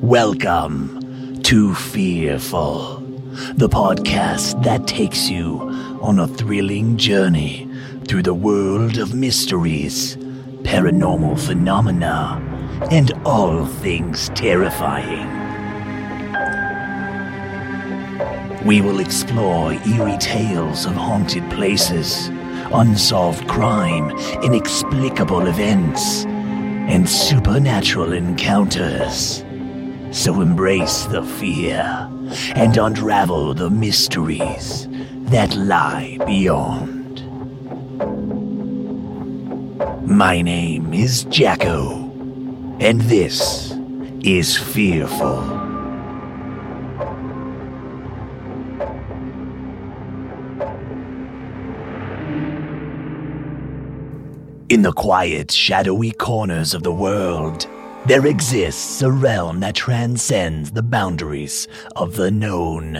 Welcome to Fearful, the podcast that takes you on a thrilling journey through the world of mysteries, paranormal phenomena, and all things terrifying. We will explore eerie tales of haunted places, unsolved crime, inexplicable events, and supernatural encounters. So embrace the fear and unravel the mysteries that lie beyond. My name is Jacko, and this is Fearful. In the quiet, shadowy corners of the world, there exists a realm that transcends the boundaries of the known.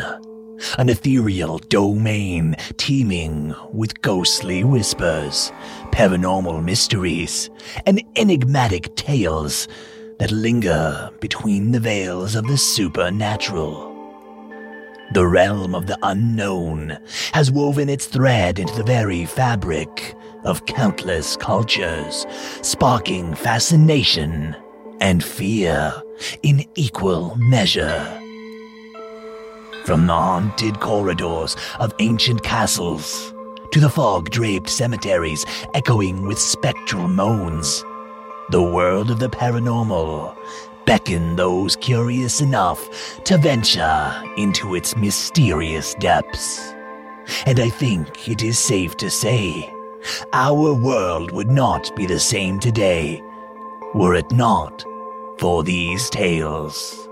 An ethereal domain teeming with ghostly whispers, paranormal mysteries, and enigmatic tales that linger between the veils of the supernatural. The realm of the unknown has woven its thread into the very fabric of countless cultures, sparking fascination and fear in equal measure. From the haunted corridors of ancient castles to the fog draped cemeteries echoing with spectral moans, the world of the paranormal beckon those curious enough to venture into its mysterious depths. And I think it is safe to say our world would not be the same today were it not for these tales.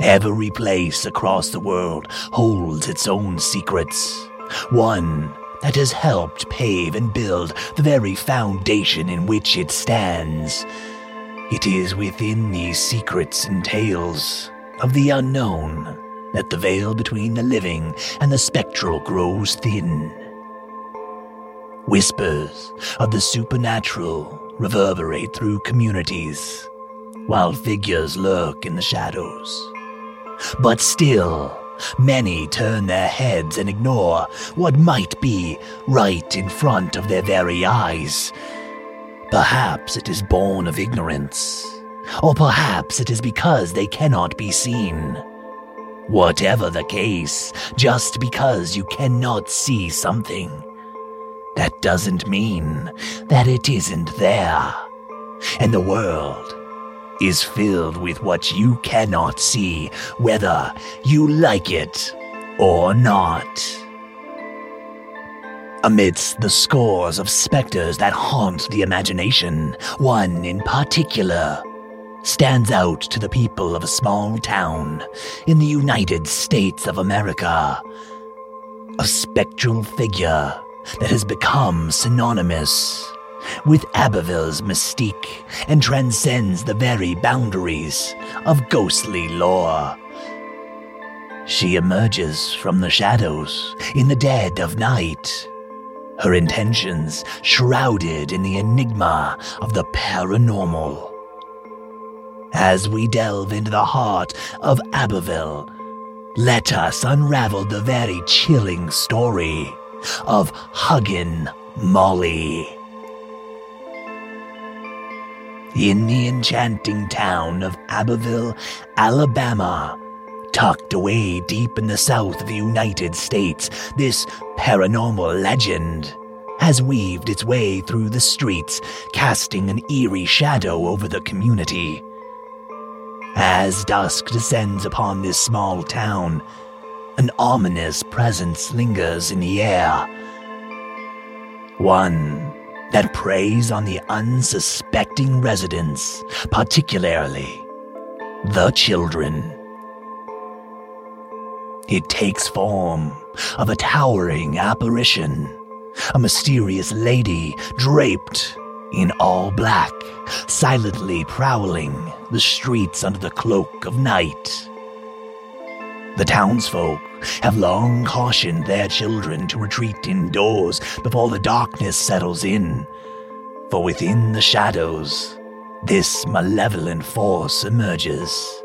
Every place across the world holds its own secrets. One that has helped pave and build the very foundation in which it stands. It is within these secrets and tales of the unknown that the veil between the living and the spectral grows thin. Whispers of the supernatural reverberate through communities, while figures lurk in the shadows. But still, many turn their heads and ignore what might be right in front of their very eyes. Perhaps it is born of ignorance, or perhaps it is because they cannot be seen. Whatever the case, just because you cannot see something that doesn't mean that it isn't there. And the world is filled with what you cannot see, whether you like it or not. Amidst the scores of specters that haunt the imagination, one in particular stands out to the people of a small town in the United States of America. A spectral figure that has become synonymous with Abbeville's mystique and transcends the very boundaries of ghostly lore. She emerges from the shadows in the dead of night, her intentions shrouded in the enigma of the paranormal. As we delve into the heart of Abbeville, let us unravel the very chilling story of Huggin Molly. In the enchanting town of Abbeville, Alabama, tucked away deep in the south of the United States, this paranormal legend has weaved its way through the streets, casting an eerie shadow over the community. As dusk descends upon this small town, an ominous presence lingers in the air. One that preys on the unsuspecting residents, particularly the children. It takes form of a towering apparition, a mysterious lady draped in all black, silently prowling the streets under the cloak of night. The townsfolk have long cautioned their children to retreat indoors before the darkness settles in, for within the shadows, this malevolent force emerges.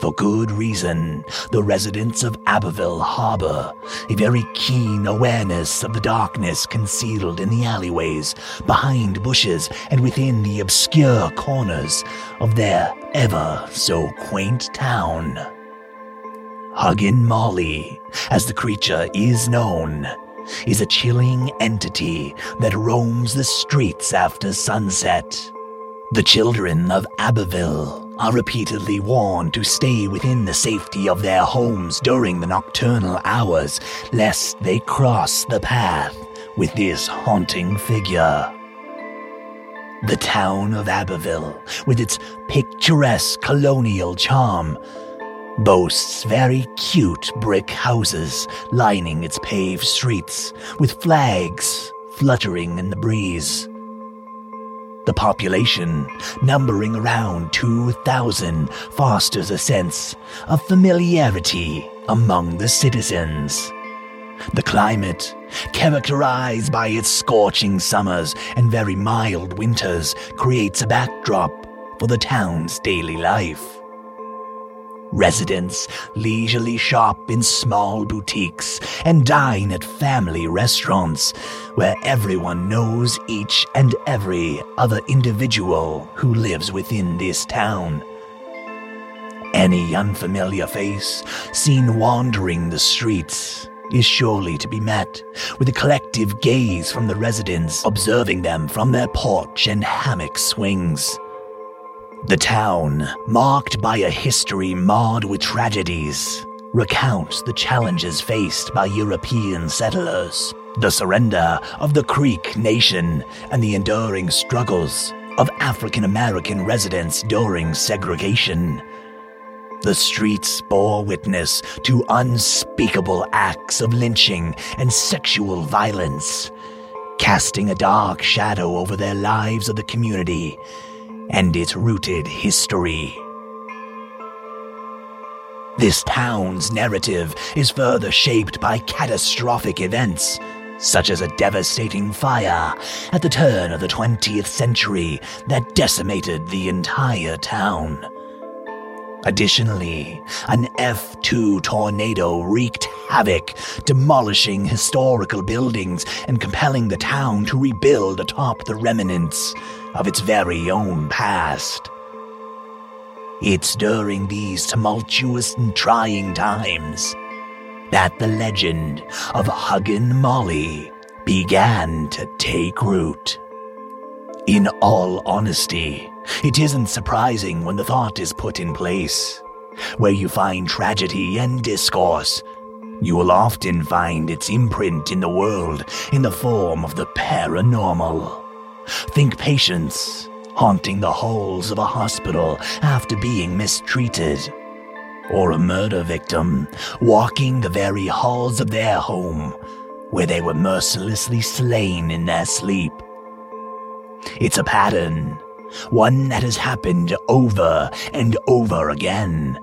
For good reason, the residents of Abbeville harbor a very keen awareness of the darkness concealed in the alleyways, behind bushes, and within the obscure corners of their ever so quaint town. Huggin Molly, as the creature is known, is a chilling entity that roams the streets after sunset. The children of Abbeville are repeatedly warned to stay within the safety of their homes during the nocturnal hours, lest they cross the path with this haunting figure. The town of Abbeville, with its picturesque colonial charm, boasts very cute brick houses lining its paved streets, with flags fluttering in the breeze. The population, numbering around 2,000, fosters a sense of familiarity among the citizens. The climate, characterized by its scorching summers and very mild winters, creates a backdrop for the town's daily life. Residents leisurely shop in small boutiques and dine at family restaurants where everyone knows each and every other individual who lives within this town. Any unfamiliar face seen wandering the streets is surely to be met with a collective gaze from the residents observing them from their porch and hammock swings. The town, marked by a history marred with tragedies, recounts the challenges faced by European settlers, the surrender of the Creek Nation, and the enduring struggles of African American residents during segregation. The streets bore witness to unspeakable acts of lynching and sexual violence, casting a dark shadow over their lives of the community and its rooted history. This town's narrative is further shaped by catastrophic events, such as a devastating fire at the turn of the 20th century that decimated the entire town. Additionally, an F2 tornado wreaked havoc, demolishing historical buildings and compelling the town to rebuild atop the remnants of its very own past. It's during these tumultuous and trying times that the legend of Huggin Molly began to take root. In all honesty, it isn't surprising when the thought is put in place. Where you find tragedy and discourse, you will often find its imprint in the world in the form of the paranormal. Think patients haunting the halls of a hospital after being mistreated. Or a murder victim walking the very halls of their home where they were mercilessly slain in their sleep. It's a pattern, one that has happened over and over again.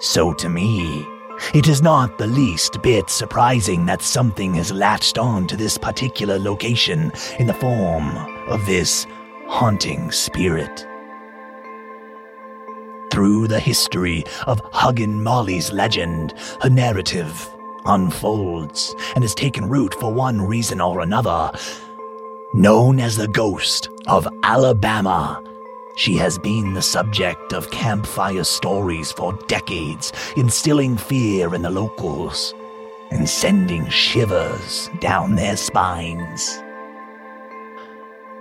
So to me, it is not the least bit surprising that something has latched on to this particular location in the form of this haunting spirit. Through the history of Huggin Molly's legend, her narrative unfolds and has taken root for one reason or another. Known as the ghost of Alabama, she has been the subject of campfire stories for decades, instilling fear in the locals and sending shivers down their spines.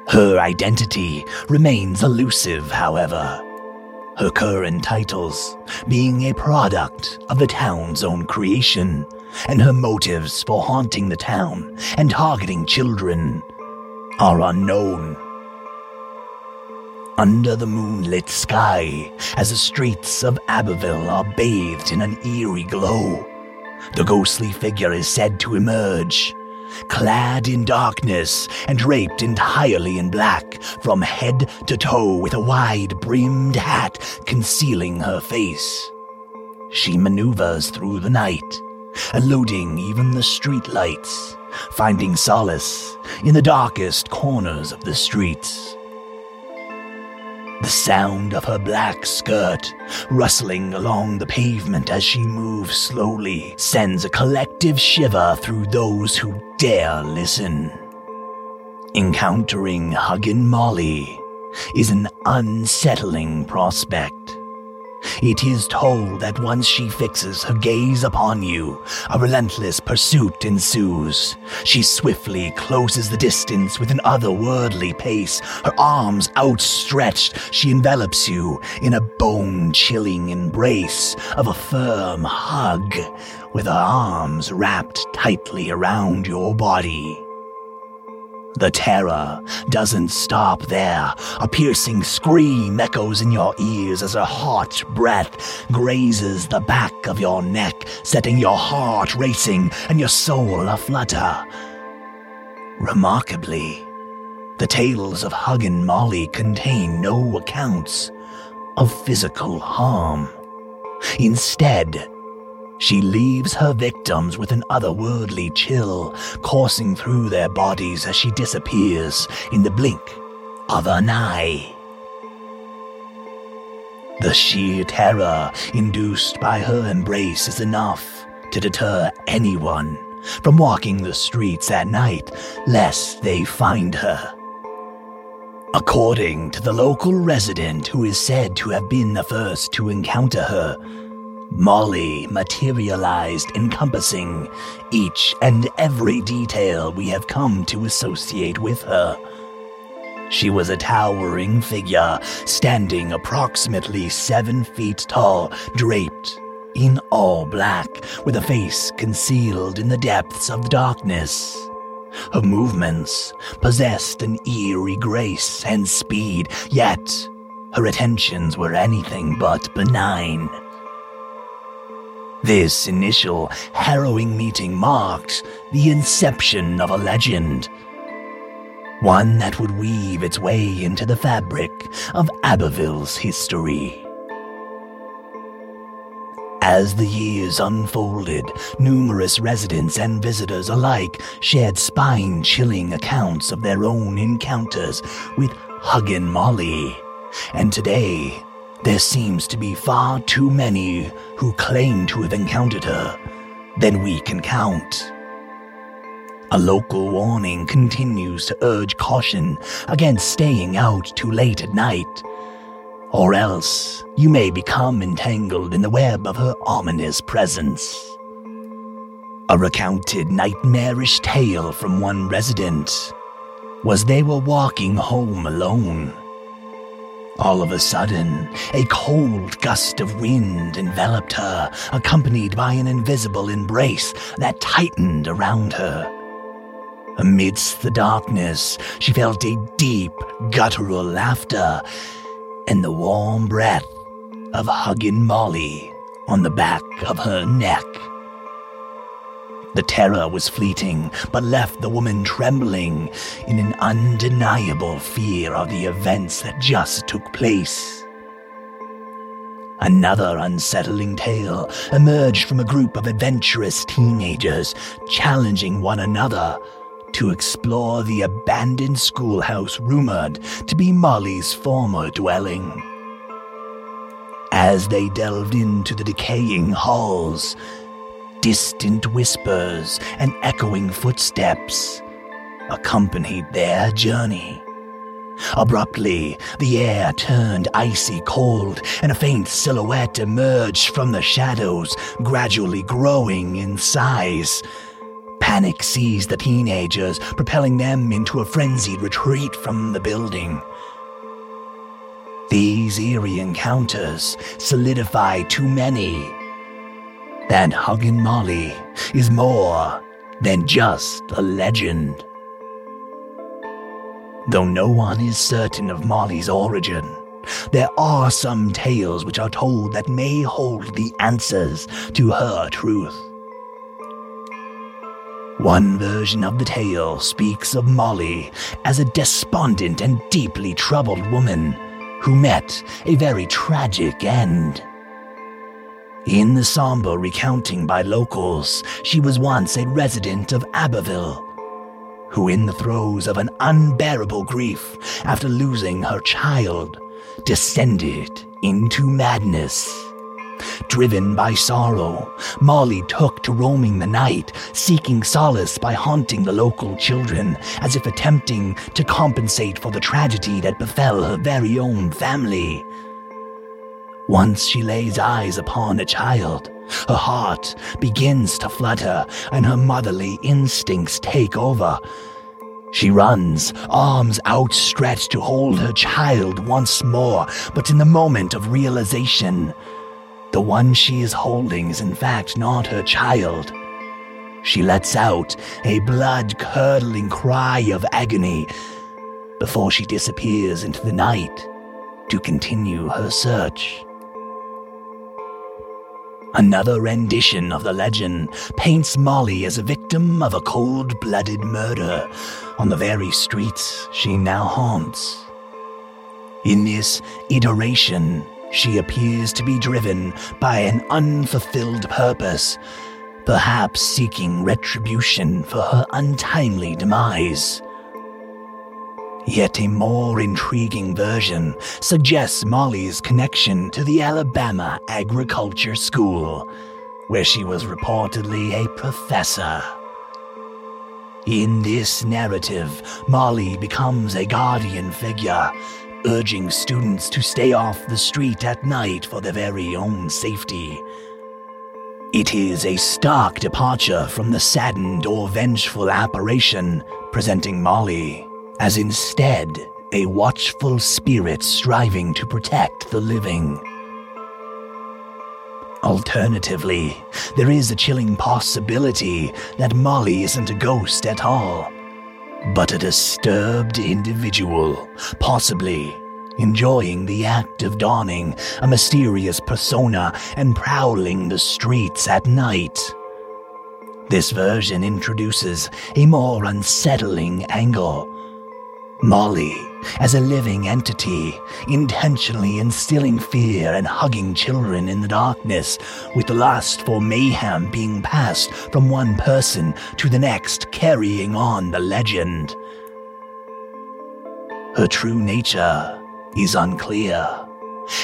Her identity remains elusive, however, her current titles being a product of the town's own creation, and her motives for haunting the town and targeting children are unknown. Under the moonlit sky, as the streets of Abbeville are bathed in an eerie glow, the ghostly figure is said to emerge, clad in darkness and draped entirely in black from head to toe with a wide brimmed hat concealing her face. She maneuvers through the night, eluding even the streetlights, finding solace in the darkest corners of the streets. The sound of her black skirt rustling along the pavement as she moves slowly sends a collective shiver through those who dare listen. Encountering Huggin Molly is an unsettling prospect. It is told that once she fixes her gaze upon you, a relentless pursuit ensues. She swiftly closes the distance with an otherworldly pace. Her arms outstretched, she envelops you in a bone chilling embrace of a firm hug, with her arms wrapped tightly around your body. The terror doesn't stop there. A piercing scream echoes in your ears as a hot breath grazes the back of your neck, setting your heart racing and your soul aflutter. Remarkably, the tales of Huggin Molly contain no accounts of physical harm. Instead, she leaves her victims with an otherworldly chill coursing through their bodies as she disappears in the blink of an eye. The sheer terror induced by her embrace is enough to deter anyone from walking the streets at night lest they find her. According to the local resident who is said to have been the first to encounter her, Molly materialized, encompassing each and every detail we have come to associate with her. She was a towering figure, standing approximately seven feet tall, draped in all black, with a face concealed in the depths of darkness. Her movements possessed an eerie grace and speed, yet her attentions were anything but benign. This initial harrowing meeting marked the inception of a legend. One that would weave its way into the fabric of Abbeville's history. As the years unfolded, numerous residents and visitors alike shared spine chilling accounts of their own encounters with Huggin Molly. And today, there seems to be far too many who claim to have encountered her than we can count. A local warning continues to urge caution against staying out too late at night, or else you may become entangled in the web of her ominous presence. A recounted nightmarish tale from one resident was they were walking home alone all of a sudden, a cold gust of wind enveloped her, accompanied by an invisible embrace that tightened around her. Amidst the darkness, she felt a deep, guttural laughter and the warm breath of Huggin Molly on the back of her neck. The terror was fleeting, but left the woman trembling in an undeniable fear of the events that just took place. Another unsettling tale emerged from a group of adventurous teenagers challenging one another to explore the abandoned schoolhouse rumored to be Molly's former dwelling. As they delved into the decaying halls, distant whispers and echoing footsteps accompanied their journey. Abruptly, the air turned icy cold, and a faint silhouette emerged from the shadows, gradually growing in size. Panic seized the teenagers, propelling them into a frenzied retreat from the building. These eerie encounters solidify too many that Huggin Molly is more than just a legend. Though no one is certain of Molly's origin, there are some tales which are told that may hold the answers to her truth. One version of the tale speaks of Molly as a despondent and deeply troubled woman who met a very tragic end. In the somber recounting by locals, she was once a resident of Abbeville, who, in the throes of an unbearable grief after losing her child, descended into madness. Driven by sorrow, Molly took to roaming the night, seeking solace by haunting the local children, as if attempting to compensate for the tragedy that befell her very own family. Once she lays eyes upon a child, her heart begins to flutter and her motherly instincts take over. She runs, arms outstretched to hold her child once more, but in the moment of realization, the one she is holding is in fact not her child. She lets out a blood curdling cry of agony before she disappears into the night to continue her search. Another rendition of the legend paints Molly as a victim of a cold blooded murder on the very streets she now haunts. In this iteration, she appears to be driven by an unfulfilled purpose, perhaps seeking retribution for her untimely demise. Yet a more intriguing version suggests Molly's connection to the Alabama Agriculture School, where she was reportedly a professor. In this narrative, Molly becomes a guardian figure, urging students to stay off the street at night for their very own safety. It is a stark departure from the saddened or vengeful apparition presenting Molly as instead a watchful spirit striving to protect the living. Alternatively, there is a chilling possibility that Molly isn't a ghost at all, but a disturbed individual, possibly enjoying the act of donning a mysterious persona and prowling the streets at night. This version introduces a more unsettling angle Molly, as a living entity, intentionally instilling fear and hugging children in the darkness, with the lust for mayhem being passed from one person to the next, carrying on the legend. Her true nature is unclear,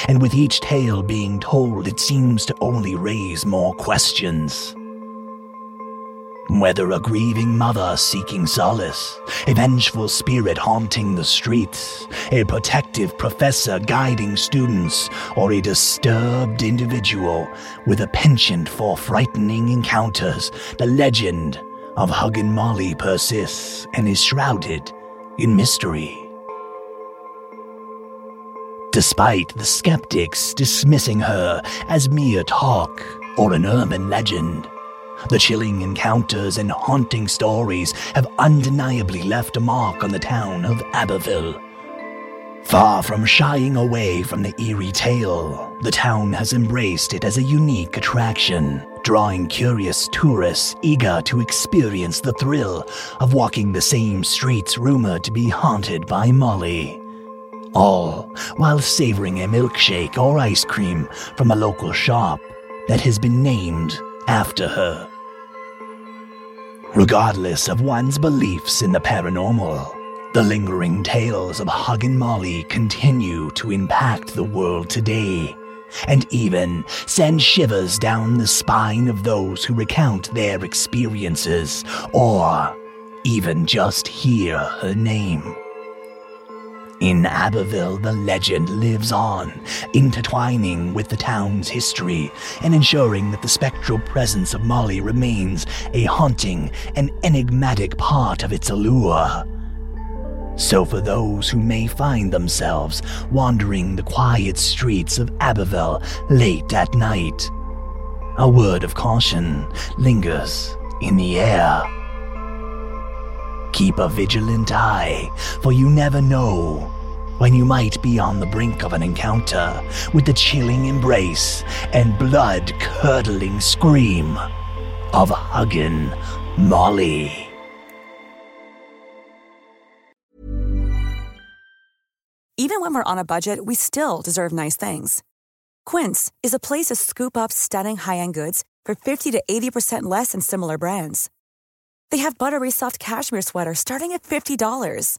and with each tale being told, it seems to only raise more questions. Whether a grieving mother seeking solace, a vengeful spirit haunting the streets, a protective professor guiding students, or a disturbed individual with a penchant for frightening encounters, the legend of Huggin Molly persists and is shrouded in mystery. Despite the skeptics dismissing her as mere talk or an urban legend, the chilling encounters and haunting stories have undeniably left a mark on the town of Abbeville. Far from shying away from the eerie tale, the town has embraced it as a unique attraction, drawing curious tourists eager to experience the thrill of walking the same streets rumored to be haunted by Molly. All while savoring a milkshake or ice cream from a local shop that has been named after her. Regardless of one's beliefs in the paranormal, the lingering tales of Huggin Molly continue to impact the world today, and even send shivers down the spine of those who recount their experiences, or even just hear her name. In Abbeville, the legend lives on, intertwining with the town's history and ensuring that the spectral presence of Molly remains a haunting and enigmatic part of its allure. So, for those who may find themselves wandering the quiet streets of Abbeville late at night, a word of caution lingers in the air. Keep a vigilant eye, for you never know when you might be on the brink of an encounter with the chilling embrace and blood curdling scream of Huggin' Molly. Even when we're on a budget, we still deserve nice things. Quince is a place to scoop up stunning high end goods for 50 to 80% less than similar brands. They have buttery soft cashmere sweaters starting at $50,